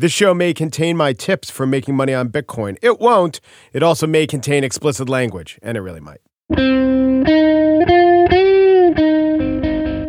This show may contain my tips for making money on Bitcoin. It won't. It also may contain explicit language, and it really might.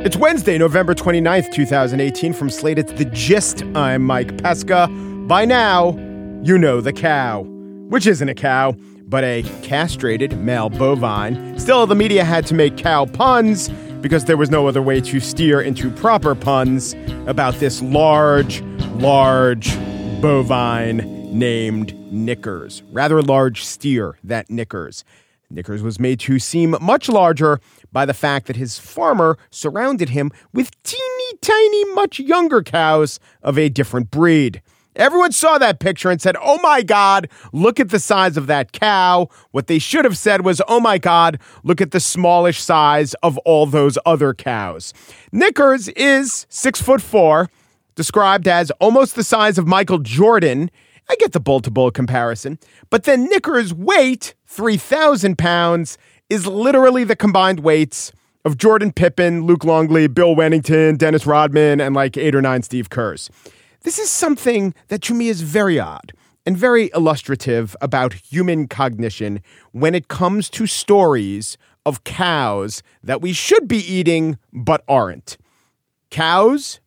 It's Wednesday, November 29th, 2018. From Slate, it's The Gist. I'm Mike Pesca. By now, you know the cow, which isn't a cow, but a castrated male bovine. Still, the media had to make cow puns because there was no other way to steer into proper puns about this large, large bovine named Knickers. Rather large steer, that Knickers. Knickers was made to seem much larger by the fact that his farmer surrounded him with teeny tiny, much younger cows of a different breed. Everyone saw that picture and said, Oh my God, look at the size of that cow. What they should have said was, Oh my God, look at the smallish size of all those other cows. Knickers is six foot four, described as almost the size of Michael Jordan. I get the bull to bull comparison, but then Knickers' weight, 3,000 pounds, is literally the combined weights of Jordan Pippen, Luke Longley, Bill Wennington, Dennis Rodman, and like eight or nine Steve Kerrs. This is something that to me is very odd and very illustrative about human cognition when it comes to stories of cows that we should be eating but aren't. Cows,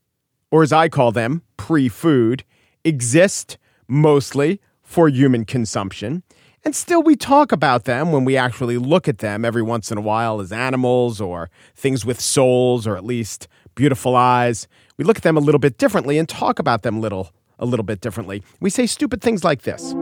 or as I call them, pre food, exist mostly for human consumption. And still, we talk about them when we actually look at them every once in a while as animals or things with souls or at least beautiful eyes. We look at them a little bit differently and talk about them little a little bit differently. We say stupid things like this.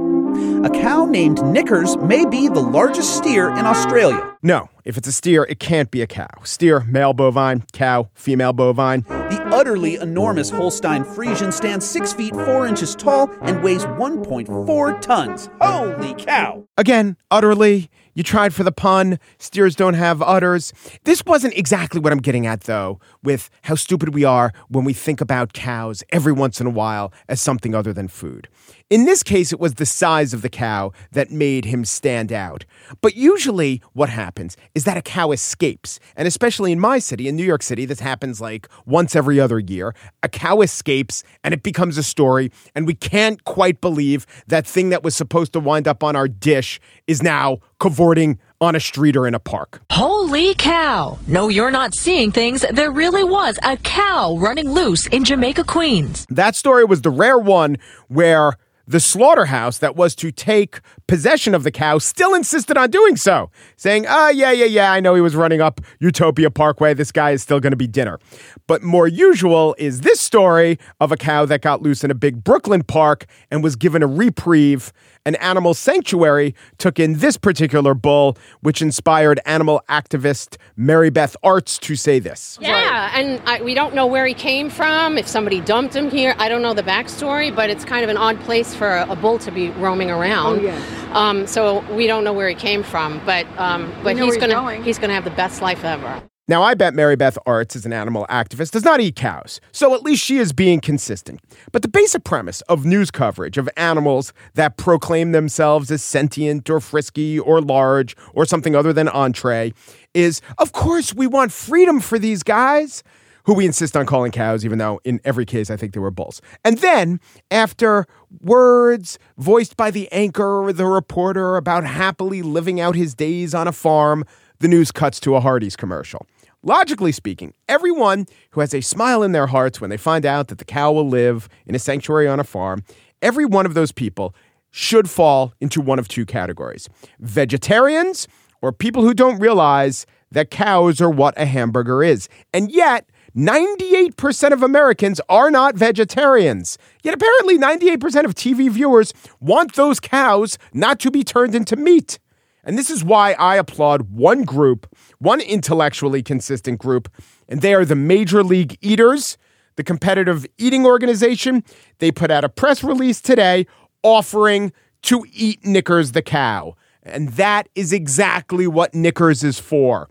A cow named Knickers may be the largest steer in Australia. No, if it's a steer, it can't be a cow. Steer, male bovine, cow, female bovine. The utterly enormous Holstein Friesian stands 6 feet 4 inches tall and weighs 1.4 tons. Holy cow! Again, utterly. You tried for the pun. Steers don't have udders. This wasn't exactly what I'm getting at, though, with how stupid we are when we think about cows every once in a while as something other than food. In this case, it was the size of the cow that made him stand out. But usually, what happens is that a cow escapes. And especially in my city, in New York City, this happens like once every other year. A cow escapes and it becomes a story. And we can't quite believe that thing that was supposed to wind up on our dish is now cavorting on a street or in a park. Holy cow! No, you're not seeing things. There really was a cow running loose in Jamaica, Queens. That story was the rare one where the slaughterhouse that was to take possession of the cow still insisted on doing so, saying, ah, oh, yeah, yeah, yeah, I know he was running up Utopia Parkway. This guy is still going to be dinner. But more usual is this story of a cow that got loose in a big Brooklyn park and was given a reprieve an animal sanctuary took in this particular bull, which inspired animal activist Mary Beth Arts to say this. Yeah, and I, we don't know where he came from, if somebody dumped him here. I don't know the backstory, but it's kind of an odd place for a, a bull to be roaming around. Oh, yeah. Um, so we don't know where he came from, but um, but he's he's gonna going. he's gonna have the best life ever. Now, I bet Mary Beth Arts, as an animal activist, does not eat cows, so at least she is being consistent. But the basic premise of news coverage of animals that proclaim themselves as sentient or frisky or large or something other than entree is, of course, we want freedom for these guys. Who we insist on calling cows, even though in every case I think they were bulls. And then, after words voiced by the anchor or the reporter about happily living out his days on a farm, the news cuts to a Hardee's commercial. Logically speaking, everyone who has a smile in their hearts when they find out that the cow will live in a sanctuary on a farm, every one of those people should fall into one of two categories vegetarians or people who don't realize that cows are what a hamburger is. And yet, 98% of Americans are not vegetarians. Yet apparently 98% of TV viewers want those cows not to be turned into meat. And this is why I applaud one group, one intellectually consistent group, and they are the Major League Eaters, the competitive eating organization. They put out a press release today offering to eat Knickers the cow. And that is exactly what Knickers is for.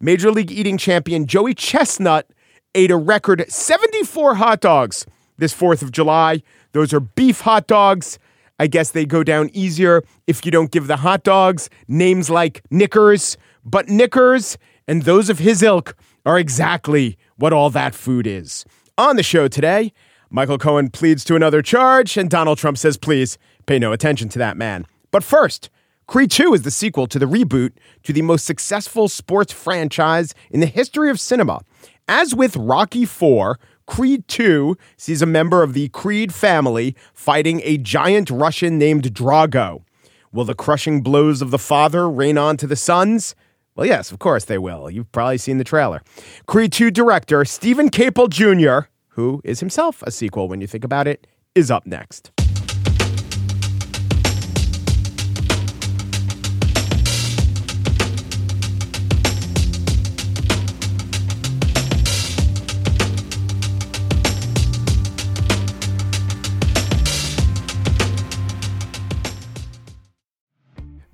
Major League Eating champion Joey Chestnut ate a record 74 hot dogs this 4th of July. Those are beef hot dogs. I guess they go down easier if you don't give the hot dogs names like Knickers, but Knickers and those of his ilk are exactly what all that food is. On the show today, Michael Cohen pleads to another charge, and Donald Trump says, please pay no attention to that man. But first, Creed 2 is the sequel to the reboot to the most successful sports franchise in the history of cinema. As with Rocky 4, Creed 2 sees a member of the Creed family fighting a giant Russian named Drago. Will the crushing blows of the father rain on to the sons? Well, yes, of course they will. You've probably seen the trailer. Creed 2 director Steven Caple Jr., who is himself a sequel when you think about it, is up next.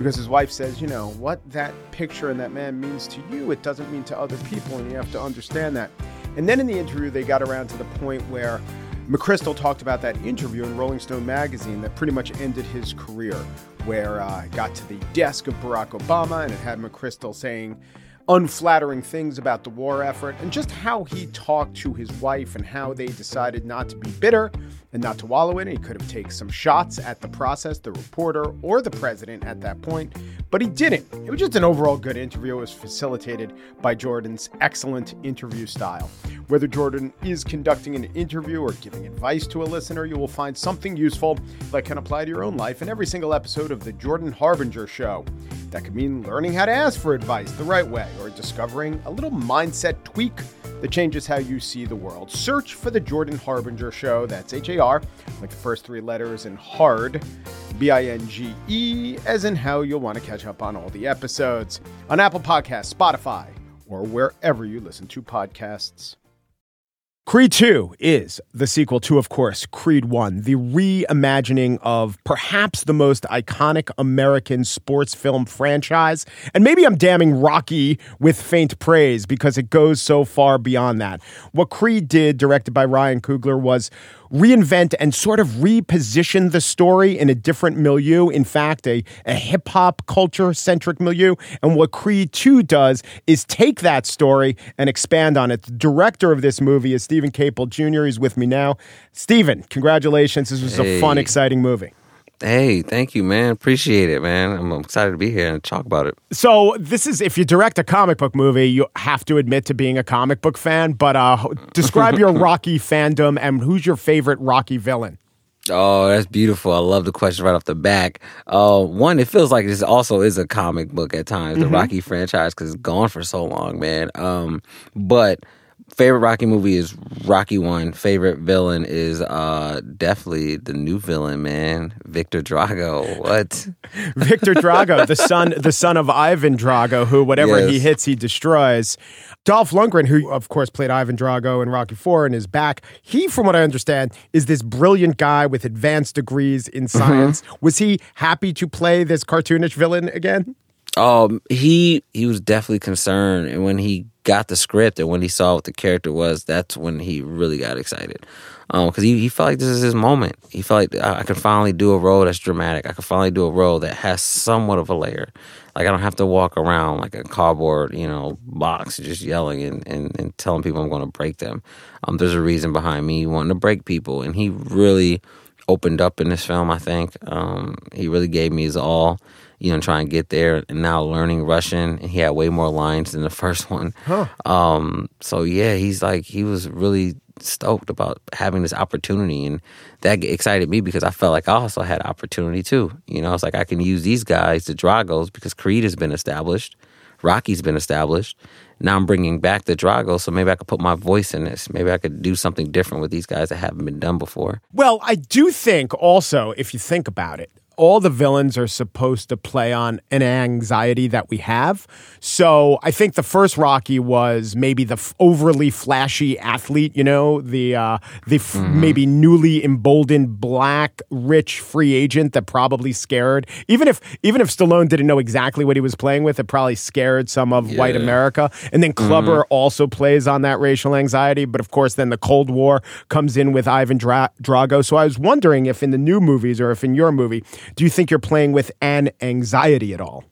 Because his wife says, you know, what that picture and that man means to you, it doesn't mean to other people, and you have to understand that. And then in the interview, they got around to the point where McChrystal talked about that interview in Rolling Stone magazine that pretty much ended his career, where uh, got to the desk of Barack Obama and it had McChrystal saying, unflattering things about the war effort and just how he talked to his wife and how they decided not to be bitter and not to wallow in it. He could have taken some shots at the process, the reporter, or the president at that point, but he didn't. It was just an overall good interview. It was facilitated by Jordan's excellent interview style. Whether Jordan is conducting an interview or giving advice to a listener, you will find something useful that can apply to your own life in every single episode of The Jordan Harbinger Show. That could mean learning how to ask for advice the right way or discovering a little mindset tweak that changes how you see the world. Search for The Jordan Harbinger Show. That's H A Like the first three letters, in hard, B I N G E, as in how you'll want to catch up on all the episodes on Apple Podcasts, Spotify, or wherever you listen to podcasts. Creed 2 is the sequel to, of course, Creed 1, the reimagining of perhaps the most iconic American sports film franchise. And maybe I'm damning Rocky with faint praise because it goes so far beyond that. What Creed did, directed by Ryan Coogler, was reinvent and sort of reposition the story in a different milieu. In fact, a, a hip hop culture centric milieu. And what Creed 2 does is take that story and expand on it. The director of this movie is Steven Caple Jr. He's with me now. Steven, congratulations. This was hey. a fun, exciting movie. Hey, thank you, man. Appreciate it, man. I'm excited to be here and talk about it. So, this is if you direct a comic book movie, you have to admit to being a comic book fan. But uh, describe your Rocky fandom and who's your favorite Rocky villain? Oh, that's beautiful. I love the question right off the back. Uh, one, it feels like this also is a comic book at times, the mm-hmm. Rocky franchise, because it's gone for so long, man. Um, but favorite Rocky movie is Rocky One. Favorite villain is uh definitely the new villain, man, Victor Drago. What? Victor Drago, the son, the son of Ivan Drago, who whatever yes. he hits, he destroys. Dolph Lundgren, who of course played Ivan Drago in Rocky Four and is back. He, from what I understand, is this brilliant guy with advanced degrees in mm-hmm. science. Mm-hmm. Was he happy to play this cartoonish villain again? Um, he he was definitely concerned, and when he got the script and when he saw what the character was, that's when he really got excited. Because um, he, he felt like this is his moment. He felt like I, I can finally do a role that's dramatic. I can finally do a role that has somewhat of a layer. Like I don't have to walk around like a cardboard, you know, box just yelling and, and, and telling people I'm going to break them. Um, there's a reason behind me wanting to break people, and he really opened up in this film. I think um, he really gave me his all you know, try and get there. And now learning Russian, and he had way more lines than the first one. Huh. Um, so yeah, he's like he was really stoked about having this opportunity, and that excited me because I felt like I also had opportunity too. You know, it's like I can use these guys, the Dragos, because Creed has been established, Rocky's been established. Now I'm bringing back the Drago, so maybe I could put my voice in this. Maybe I could do something different with these guys that haven't been done before. Well, I do think also, if you think about it, all the villains are supposed to play on an anxiety that we have. So I think the first Rocky was maybe the f- overly flashy athlete, you know, the uh, the f- maybe newly emboldened black rich free agent that probably scared even if even if Stallone didn't know exactly what he was playing with, it probably scared some of white America. And then Clubber also plays on that racial anxiety, but of course then the Cold War comes in with Ivan Dra- Drago. So I was wondering if in the new movies or if in your movie, do you think you're playing with an anxiety at all?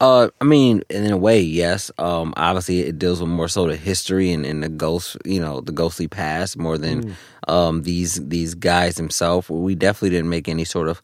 Uh, I mean, in a way, yes. Um, obviously, it deals with more so the history and, and the ghost, you know, the ghostly past more than um these these guys themselves. We definitely didn't make any sort of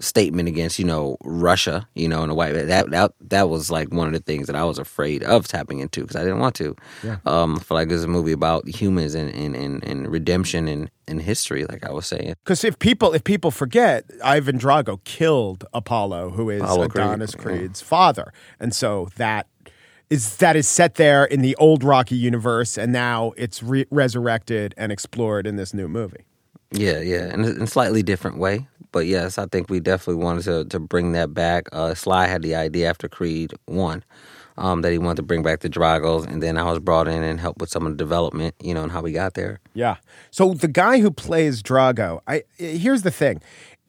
statement against, you know, Russia, you know, and the white that that that was like one of the things that I was afraid of tapping into because I didn't want to. Yeah. Um, I feel like there's a movie about humans and and, and, and redemption and, and history, like I was saying. Because if people if people forget, Ivan Drago killed Apollo, who is Apollo Creed, Adonis yeah. Creed's father, and so that is that is set there in the old Rocky universe, and now it's re- resurrected and explored in this new movie. Yeah, yeah, in a, in a slightly different way. But yes, I think we definitely wanted to to bring that back. Uh, Sly had the idea after Creed one um, that he wanted to bring back the Dragos, and then I was brought in and helped with some of the development, you know, and how we got there. Yeah. So the guy who plays Drago, I here's the thing.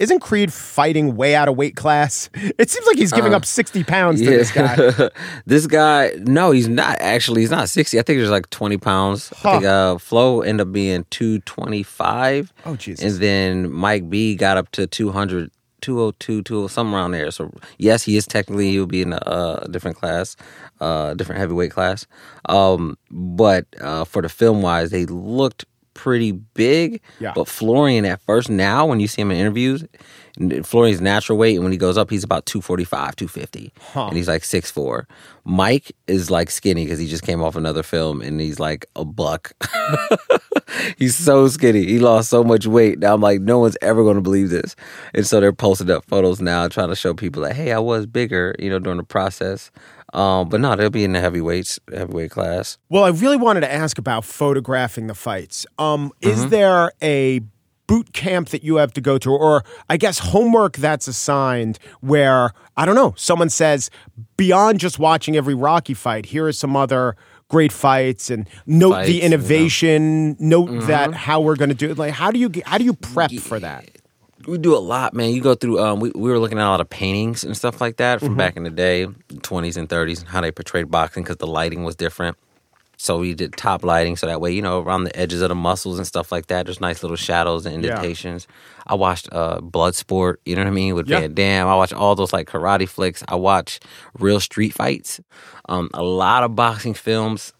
Isn't Creed fighting way out of weight class? It seems like he's giving up 60 pounds to this guy. this guy, no, he's not actually. He's not sixty. I think there's like twenty pounds. I think uh, Flo ended up being two twenty five. Oh, Jesus. And then Mike B got up to 200, 202, 200, something around there. So yes, he is technically he'll be in a, uh, different class, uh, different heavyweight class. Um, but uh, for the film wise, they looked pretty big. Yeah. But Florian at first, now when you see him in interviews, Florian's natural weight, and when he goes up, he's about 245, 250. And he's like 6'4. Mike is like skinny because he just came off another film and he's like a buck. he's so skinny. He lost so much weight. Now I'm like, no one's ever going to believe this. And so they're posting up photos now trying to show people like, hey, I was bigger, you know, during the process. Um, but no, they'll be in the heavyweights, heavyweight class. Well, I really wanted to ask about photographing the fights. Um, Mm-hmm. Is there a boot camp that you have to go to, or I guess homework that's assigned where, I don't know, someone says, beyond just watching every Rocky fight, here are some other great fights and note Fights, the you know. innovation, note that how we're going to do it. Like, how do you how do you prep for that? We do a lot, man. You go through. Um, we we were looking at a lot of paintings and stuff like that from back in the day, twenties and thirties, and how they portrayed boxing because the lighting was different. So we did top lighting, so that way you know around the edges of the muscles and stuff like that. There's nice little shadows and Yeah. indentations. I watched uh, Bloodsport. You know what I mean with Yeah. Van Damme. I watch all those like karate flicks. I watch real street fights. Um, a lot of boxing films.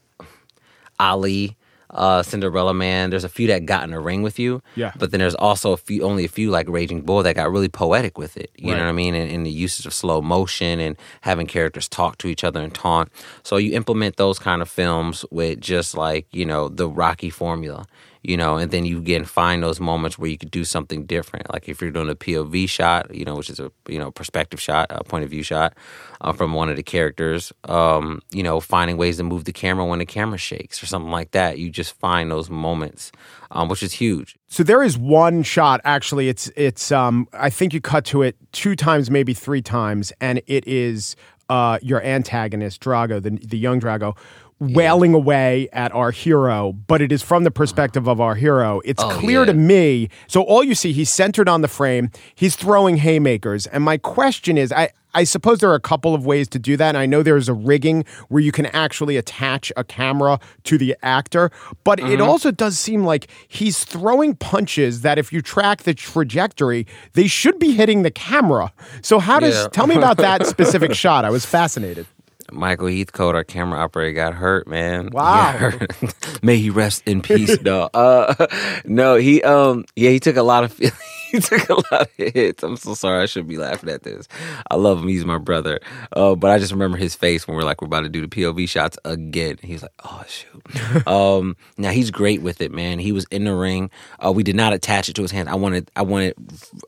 Ali, uh, Cinderella Man. There's a few that got in the ring with you. Yeah. But then there's also a few, only a few like Raging Bull that got really poetic with it. You Right. know what I mean? And, and the usage of slow motion and having characters talk to each other and taunt. So you implement those kind of films with just like you know the Rocky formula. You know, and then you again find those moments where you could do something different. Like if you're doing a POV shot, you know, which is a you know perspective shot, a point of view shot uh, from one of the characters. Um, you know, finding ways to move the camera when the camera shakes or something like that. You just find those moments, um, which is huge. So there is one shot actually it's it's um I think you cut to it two times maybe three times and it is uh your antagonist Drago the the young Drago wailing away at our hero but it is from the perspective of our hero it's Oh, clear yeah. to me so all you see he's centered on the frame he's throwing haymakers and my question is I I suppose there are a couple of ways to do that. And I know there's a rigging where you can actually attach a camera to the actor, but it mm-hmm. also does seem like he's throwing punches that if you track the trajectory, they should be hitting the camera. So how does Yeah. tell me about that specific shot? I was fascinated. Michael Heathcote, our camera operator, got hurt, man. Wow. hurt. May he rest in peace. no, uh, no, he, um, yeah, he took a lot of, he took a lot of hits. I'm so sorry. I shouldn't be laughing at this. I love him. He's my brother. Uh, but I just remember his face when we're like, we're about to do the POV shots again. He's like, oh shoot. um, now he's great with it, man. He was in the ring. Uh, we did not attach it to his hands. I wanted, I wanted,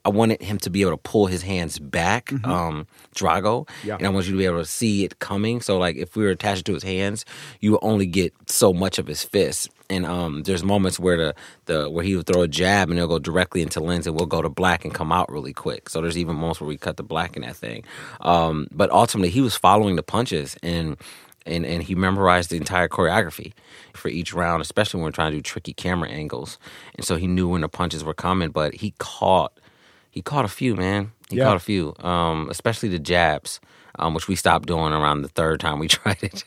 I wanted him to be able to pull his hands back, um, Drago. Yeah. And I want you to be able to see it coming. So like if we were attached to his hands, you would only get so much of his fist. And um, there's moments where the, the where he would throw a jab and it'll go directly into lens and we'll go to black and come out really quick. So there's even moments where we cut the black in that thing. Um, but ultimately, he was following the punches and and and he memorized the entire choreography for each round, especially when we're trying to do tricky camera angles. And so he knew when the punches were coming, but he caught he caught a few, man. He Yeah. caught a few, um, especially the jabs, um, which we stopped doing around the third time we tried it.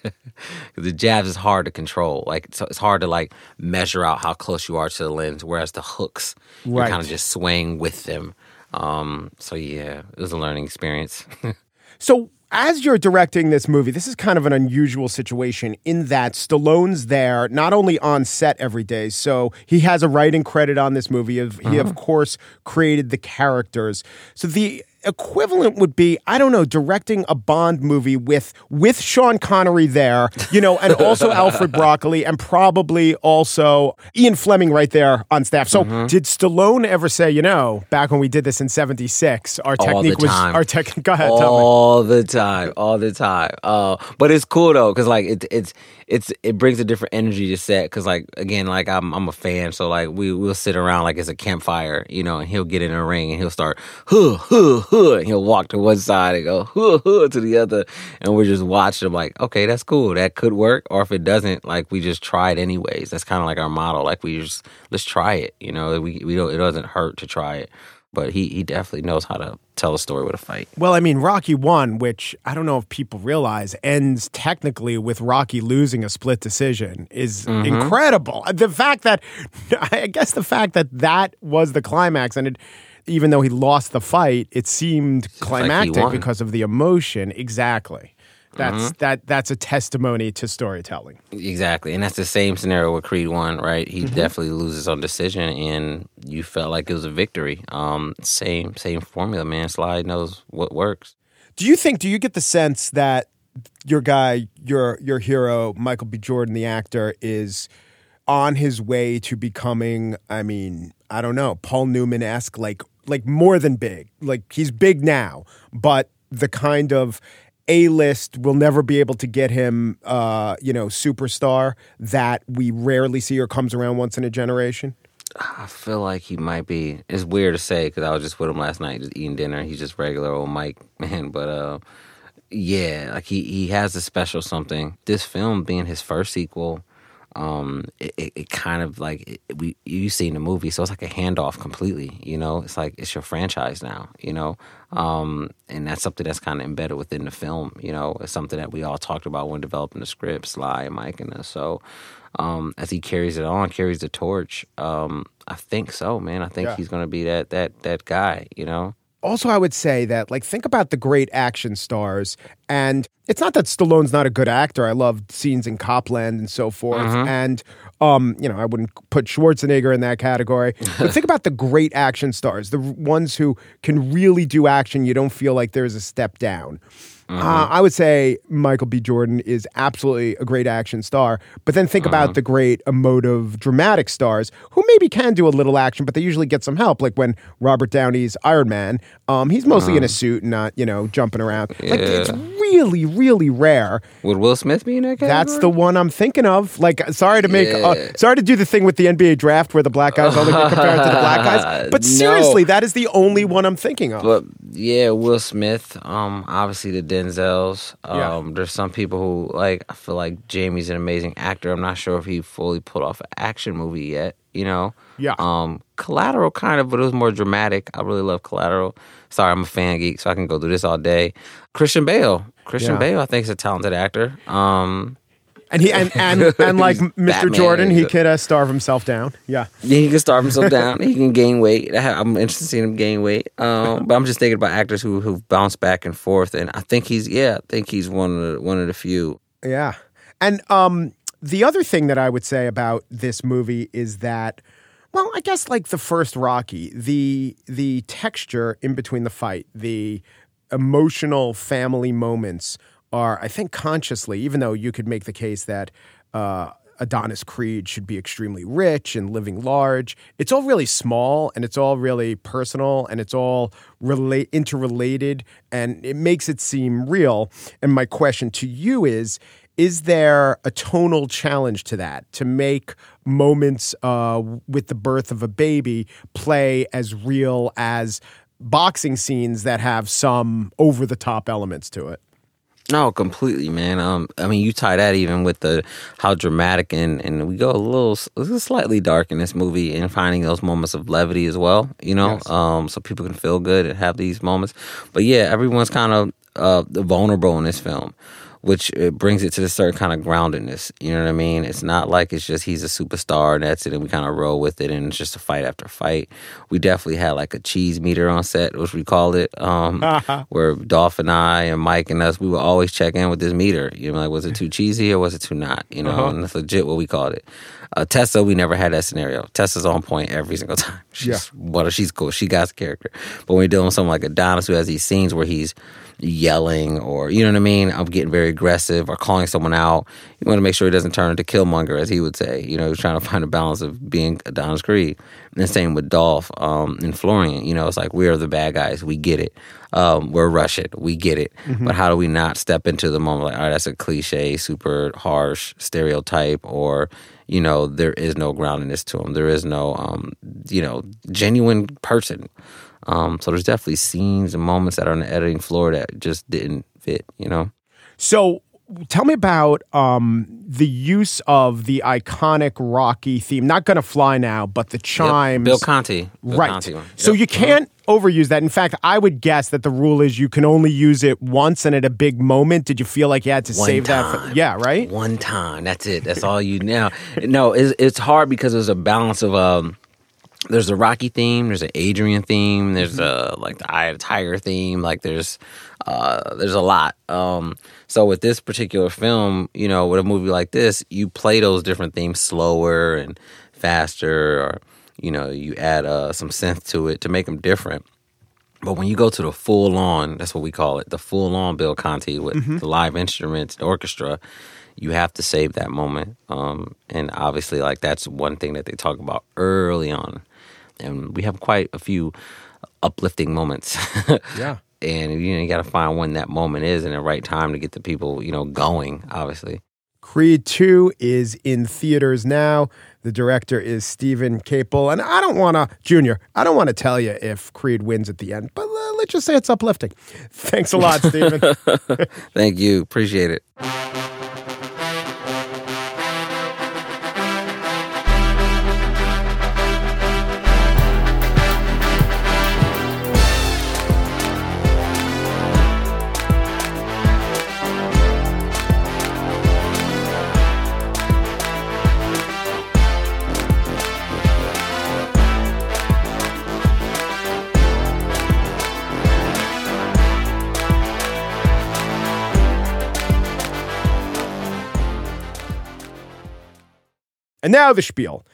the jabs is hard to control. Like it's, it's hard to like measure out how close you are to the lens, whereas the hooks, you're kind of just swaying with them. Um, so yeah, it was a learning experience. So, as you're directing this movie, this is kind of an unusual situation in that Stallone's there not only on set every day, so he has a writing credit on this movie. Of He, of uh-huh. course, created the characters. So, the equivalent would be I don't know directing a Bond movie with with Sean Connery there, you know, and also Alfred Broccoli and probably also Ian Fleming right there on staff. So did Stallone ever say, you know, back when we did this in '76, our technique was our tech? Go ahead, tell me. all the time, all the time. Uh, but it's cool though, cause like it, it's it's it brings a different energy to set. Cause like again, like I'm I'm a fan, so like we we'll sit around like it's a campfire, you know, and he'll get in a ring and he'll start huh huh huh, and he'll walk to one side and go huh huh to the other, and we're just watching like, okay, that's cool, that could work, or if it doesn't, like we just try it anyways. That's kind of like our model like we just let's try it, you know, we we don't it doesn't hurt to try it. But he, he definitely knows how to tell a story with a fight. Well, I mean, Rocky One, which I don't know if people realize, ends technically with Rocky losing a split decision, is Mm-hmm. incredible. The fact that, I guess, the fact that that was the climax, and it, even though he lost the fight, it seemed climactic won. because of the emotion. Exactly. That's Mm-hmm. that. That's a testimony to storytelling. Exactly, and that's the same scenario with Creed One, right? He definitely loses on decision, and you felt like it was a victory. Um, same same formula, man. Sly knows what works. Do you think? Do you get the sense that your guy, your your hero, Michael B. Jordan, the actor, is on his way to becoming? I mean, I don't know, Paul Newman esque, like like more than big. Like he's big now, but the kind of a list will never be able to get him, uh, you know, superstar that we rarely see or comes around once in a generation. I feel like he might be. It's weird to say because I was just with him last night, just eating dinner. He's just regular old Mike, man. But uh, yeah, like he he has a special something. This film being his first sequel, um, it, it, it kind of like it, we you seen the movie, so it's like a handoff completely. You know, it's like it's your franchise now. You know, um, and that's something that's kind of embedded within the film. You know, it's something that we all talked about when developing the script, Sly and Mike and us. So um, as he carries it on, carries the torch. Um, I think so, man. I think Yeah. he's gonna be that that that guy. You know. Also i would say that like think about the great action stars and it's not that stallone's not a good actor. I loved scenes in Cop Land and so forth and um you know i wouldn't put schwarzenegger in that category. But think about the great action stars the ones who can really do action. You don't feel like there's a step down uh, I would say Michael B. Jordan is absolutely a great action star, but then think about the great emotive, dramatic stars who maybe can do a little action, but they usually get some help. Like when Robert Downey's Iron Man, um, he's mostly in a suit and not, you know, jumping around. Like it's really, really rare. Would Will Smith be in that category? That's the one I'm thinking of. Like, sorry to make, uh, sorry to do the thing with the NBA draft where the black guys only get compared to the black guys, but No. seriously, that is the only one I'm thinking of. But yeah, Will Smith. Um, obviously the Denzels. Yeah. Um, there's some people who like. I feel like Jamie's an amazing actor. I'm not sure if he fully pulled off an action movie yet. You know. Yeah. Um, Collateral kind of, but it was more dramatic. I really love Collateral. Sorry, I'm a fan geek, so I can go through this all day. Christian Bale. Christian Yeah. Bale, I think, is a talented actor. Um, And he and and, and like Mr. Batman. Jordan, he could uh, starve himself down. Yeah. Yeah, he can starve himself down. He can gain weight. I'm interested in seeing him gain weight. Um, but I'm just thinking about actors who who bounce back and forth, and I think he's yeah, I think he's one of the, one of the few. Yeah. And um the other thing that I would say about this movie is that well, I guess like the first Rocky, the the texture in between the fight, the emotional family moments are I think consciously, even though you could make the case that uh Adonis Creed should be extremely rich and living large. It's all really small and it's all really personal and it's all relate interrelated and it makes it seem real. And my question to you is is there a tonal challenge to that to make moments uh, with the birth of a baby play as real as boxing scenes that have some over the top elements to it? No, completely, man. Um, I mean, you tie that even with the how dramatic and and we go a little, a slightly dark in this movie and finding those moments of levity as well. You know, Yes. um, so people can feel good and have these moments. But yeah, everyone's kind of uh vulnerable in this film, which it brings it to the certain kind of groundedness. You know what I mean? It's not like it's just he's a superstar and that's it, and we kind of roll with it, and it's just a fight after fight. We definitely had like a cheese meter on set, which we called it, um, where Dolph and I and Mike and us, we would always check in with this meter. You know, like was it too cheesy or was it too not? You know, and that's legit what we called it. Uh, Tessa, we never had that scenario. Tessa's on point every single time. She's Yeah. what she's cool. She got the character. But when you're dealing with someone like Adonis who has these scenes where he's yelling or you know what I mean, I'm getting very aggressive or calling someone out. You want to make sure he doesn't turn into Killmonger, as he would say. You know, he's trying to find a balance of being Adonis Creed. And the same with Dolph um, and Florian. You know, it's like we are the bad guys. We get it. Um, we're Russian. We get it. But how do we not step into the moment like, all right, that's a cliche, super harsh stereotype, or you know, there is no groundedness to him. There is no, um, you know, genuine person. Um, so there's definitely scenes and moments that are on the editing floor that just didn't fit. You know. So tell me about um, the use of the iconic Rocky theme. Not going to fly now, but the Yep. chimes. Bill Conti. Bill right. Conti one. So you can't overuse that. In fact, I would guess that the rule is you can only use it once and at a big moment. Did you feel like you had to One save that? For, yeah, right. One time. That's it. That's all you now. No, it's, it's hard because there's a balance of um there's a Rocky theme, there's an Adrian theme, there's a like the Eye of the Tiger theme, like there's uh there's a lot. Um so with this particular film, you know, with a movie like this, you play those different themes slower and faster or you know, you add uh some synth to it to make them different. But when you go to the full on, that's what we call it, the full on Bill Conti with the live instruments, the orchestra, you have to save that moment. Um, and obviously, like that's one thing that they talk about early on. And we have quite a few uplifting moments. Yeah. and you know, you got to find when that moment is and the right time to get the people, you know, going. Obviously. Creed 2 is in theaters now. The director is Steven Caple. And I don't want to, Junior, I don't want to tell you if Creed wins at the end, but uh, let's just say it's uplifting. Thanks a lot, Stephen. Thank you. Appreciate it. And now the spiel.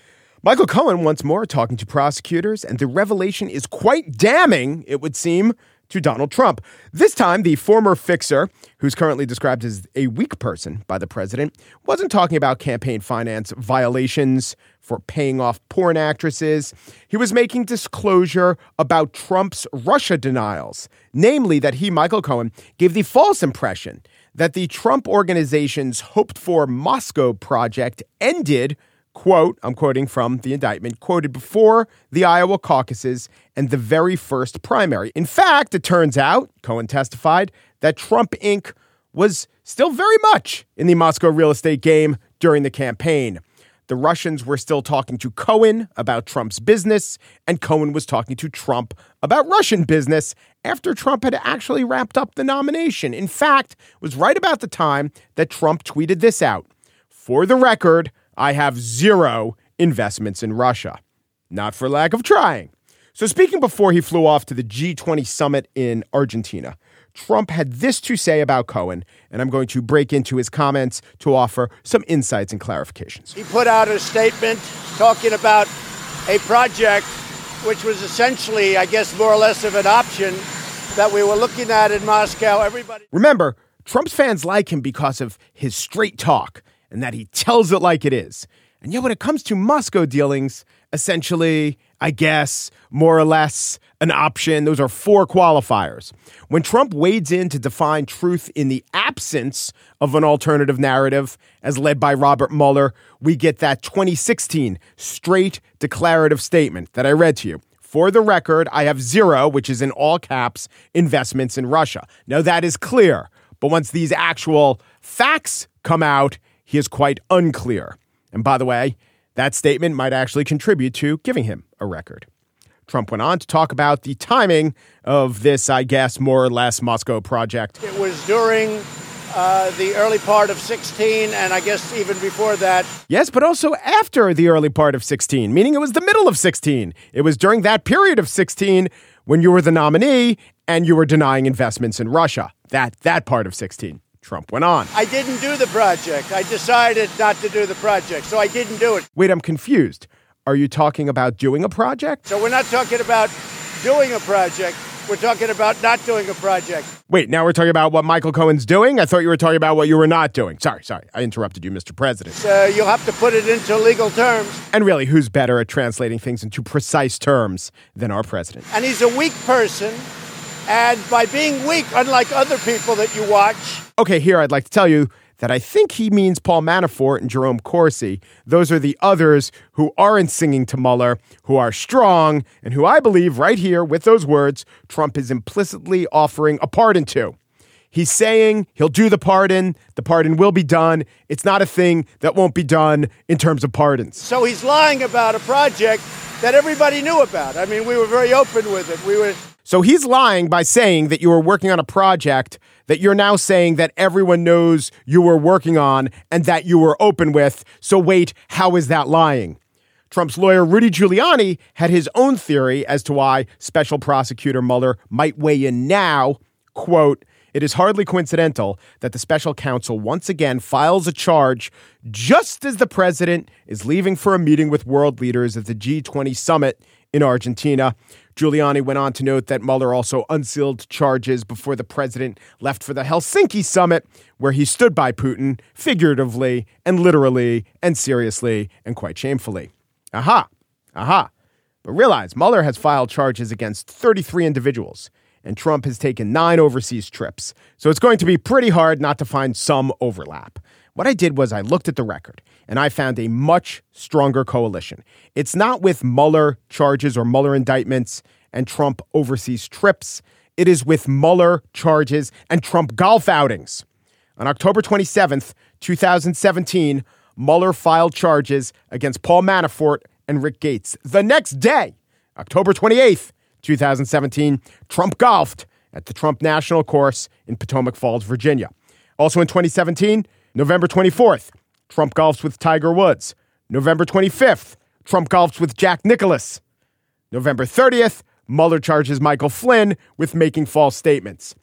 Michael Cohen once more talking to prosecutors, and the revelation is quite damning, it would seem, to Donald Trump. This time, the former fixer, who's currently described as a weak person by the president, wasn't talking about campaign finance violations for paying off porn actresses. He was making disclosure about Trump's Russia denials, namely that he, Michael Cohen, gave the false impression that the Trump organization's hoped for Moscow project ended quote, I'm quoting from the indictment, quoted before the Iowa caucuses and the very first primary. In fact, it turns out, Cohen testified, that Trump Inc. was still very much in the Moscow real estate game during the campaign. The Russians were still talking to Cohen about Trump's business, and Cohen was talking to Trump about Russian business after Trump had actually wrapped up the nomination. In fact, it was right about the time that Trump tweeted this out. For the record, I have zero investments in Russia. Not for lack of trying. So, speaking before he flew off to the G20 summit in Argentina, Trump had this to say about Cohen, and I'm going to break into his comments to offer some insights and clarifications. He put out a statement talking about a project which was essentially, I guess, more or less of an option that we were looking at in Moscow. Everybody. Remember, Trump's fans like him because of his straight talk and that he tells it like it is. And yet, when it comes to Moscow dealings, essentially, I guess, more or less an option. Those are four qualifiers. When Trump wades in to define truth in the absence of an alternative narrative, as led by Robert Mueller, we get that 2016 straight declarative statement that I read to you. For the record, I have zero, which is in all caps, investments in Russia. Now, that is clear. But once these actual facts come out, he is quite unclear. And by the way, that statement might actually contribute to giving him a record. Trump went on to talk about the timing of this, I guess, more or less Moscow project. It was during uh, the early part of 16, and I guess even before that. Yes, but also after the early part of 16, meaning it was the middle of 16. It was during that period of 16 when you were the nominee and you were denying investments in Russia. That that part of 16. Trump went on. I didn't do the project. I decided not to do the project, so I didn't do it. Wait, I'm confused. Are you talking about doing a project? So we're not talking about doing a project. We're talking about not doing a project. Wait, now we're talking about what Michael Cohen's doing? I thought you were talking about what you were not doing. Sorry, sorry. I interrupted you, Mr. President. Uh, you'll have to put it into legal terms. And really, who's better at translating things into precise terms than our president? And he's a weak person. And by being weak, unlike other people that you watch. Okay, here I'd like to tell you that I think he means Paul Manafort and Jerome Corsi. Those are the others who aren't singing to Mueller, who are strong, and who I believe right here with those words, Trump is implicitly offering a pardon to. He's saying he'll do the pardon. The pardon will be done. It's not a thing that won't be done in terms of pardons. So he's lying about a project that everybody knew about. I mean, we were very open with it. We were so he's lying by saying that you were working on a project that you're now saying that everyone knows you were working on and that you were open with. So wait, how is that lying? Trump's lawyer Rudy Giuliani had his own theory as to why special prosecutor Mueller might weigh in now. Quote, it is hardly coincidental that the special counsel once again files a charge just as the president is leaving for a meeting with world leaders at the G20 summit in Argentina. Giuliani went on to note that Mueller also unsealed charges before the president left for the Helsinki summit, where he stood by Putin figuratively and literally and seriously and quite shamefully. Aha, aha. But realize Mueller has filed charges against 33 individuals, and Trump has taken nine overseas trips. So it's going to be pretty hard not to find some overlap. What I did was I looked at the record and I found a much stronger coalition. It's not with Mueller charges or Mueller indictments and Trump overseas trips. It is with Mueller charges and Trump golf outings. On October 27th, 2017, Mueller filed charges against Paul Manafort and Rick Gates. The next day, October 28th, 2017, Trump golfed at the Trump National Course in Potomac Falls, Virginia. Also in 2017, November 24th, Trump golfs with Tiger Woods. November 25th, Trump golfs with Jack Nicklaus. November 30th, Mueller charges Michael Flynn with making false statements.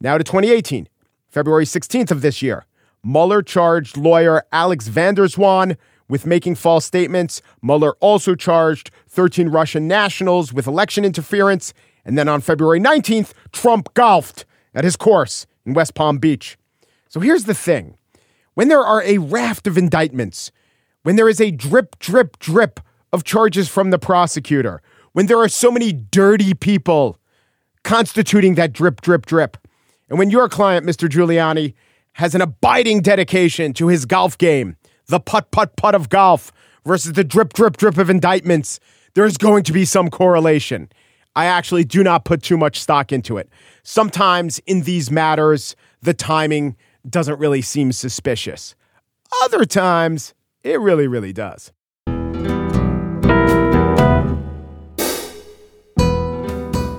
Now to 2018, February 16th of this year, Mueller charged lawyer Alex van der Zwaan with making false statements. Mueller also charged 13 Russian nationals with election interference. And then on February 19th, Trump golfed at his course in West Palm Beach. So here's the thing when there are a raft of indictments, when there is a drip, drip, drip of charges from the prosecutor, when there are so many dirty people constituting that drip, drip, drip, and when your client, Mr. Giuliani, has an abiding dedication to his golf game, the putt, putt, putt of golf versus the drip, drip, drip of indictments, there's going to be some correlation. I actually do not put too much stock into it. Sometimes in these matters, the timing doesn't really seem suspicious. Other times, it really, really does.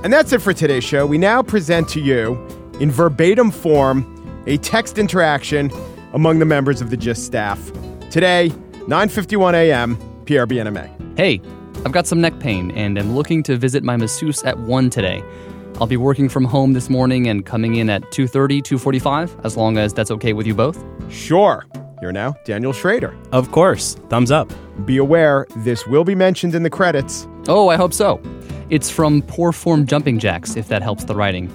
And that's it for today's show. We now present to you, in verbatim form, a text interaction among the members of the GIST staff. Today, 9:51 a.m., PRBNMA. Hey, I've got some neck pain and am looking to visit my masseuse at 1 today. I'll be working from home this morning and coming in at 2:30, 2:45, as long as that's okay with you both. Sure. Here now, Daniel Schroeder. Of course. Thumbs up. Be aware, this will be mentioned in the credits. Oh, I hope so. It's from Poor Form Jumping Jacks, if that helps the writing.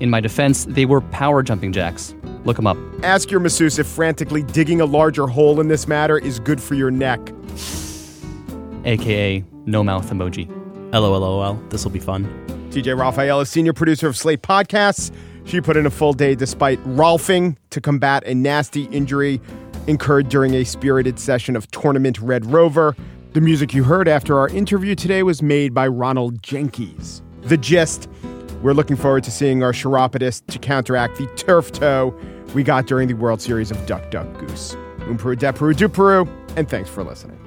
In my defense, they were power jumping jacks. Look them up. Ask your masseuse if frantically digging a larger hole in this matter is good for your neck. aka no mouth emoji. LOLOL, this will be fun. TJ Raphael is senior producer of Slate Podcasts. She put in a full day despite Rolfing to combat a nasty injury incurred during a spirited session of Tournament Red Rover. The music you heard after our interview today was made by Ronald Jenkins. The gist we're looking forward to seeing our chiropodist to counteract the turf toe we got during the World Series of Duck Duck Goose. Umperu Deperu Duperu, and thanks for listening.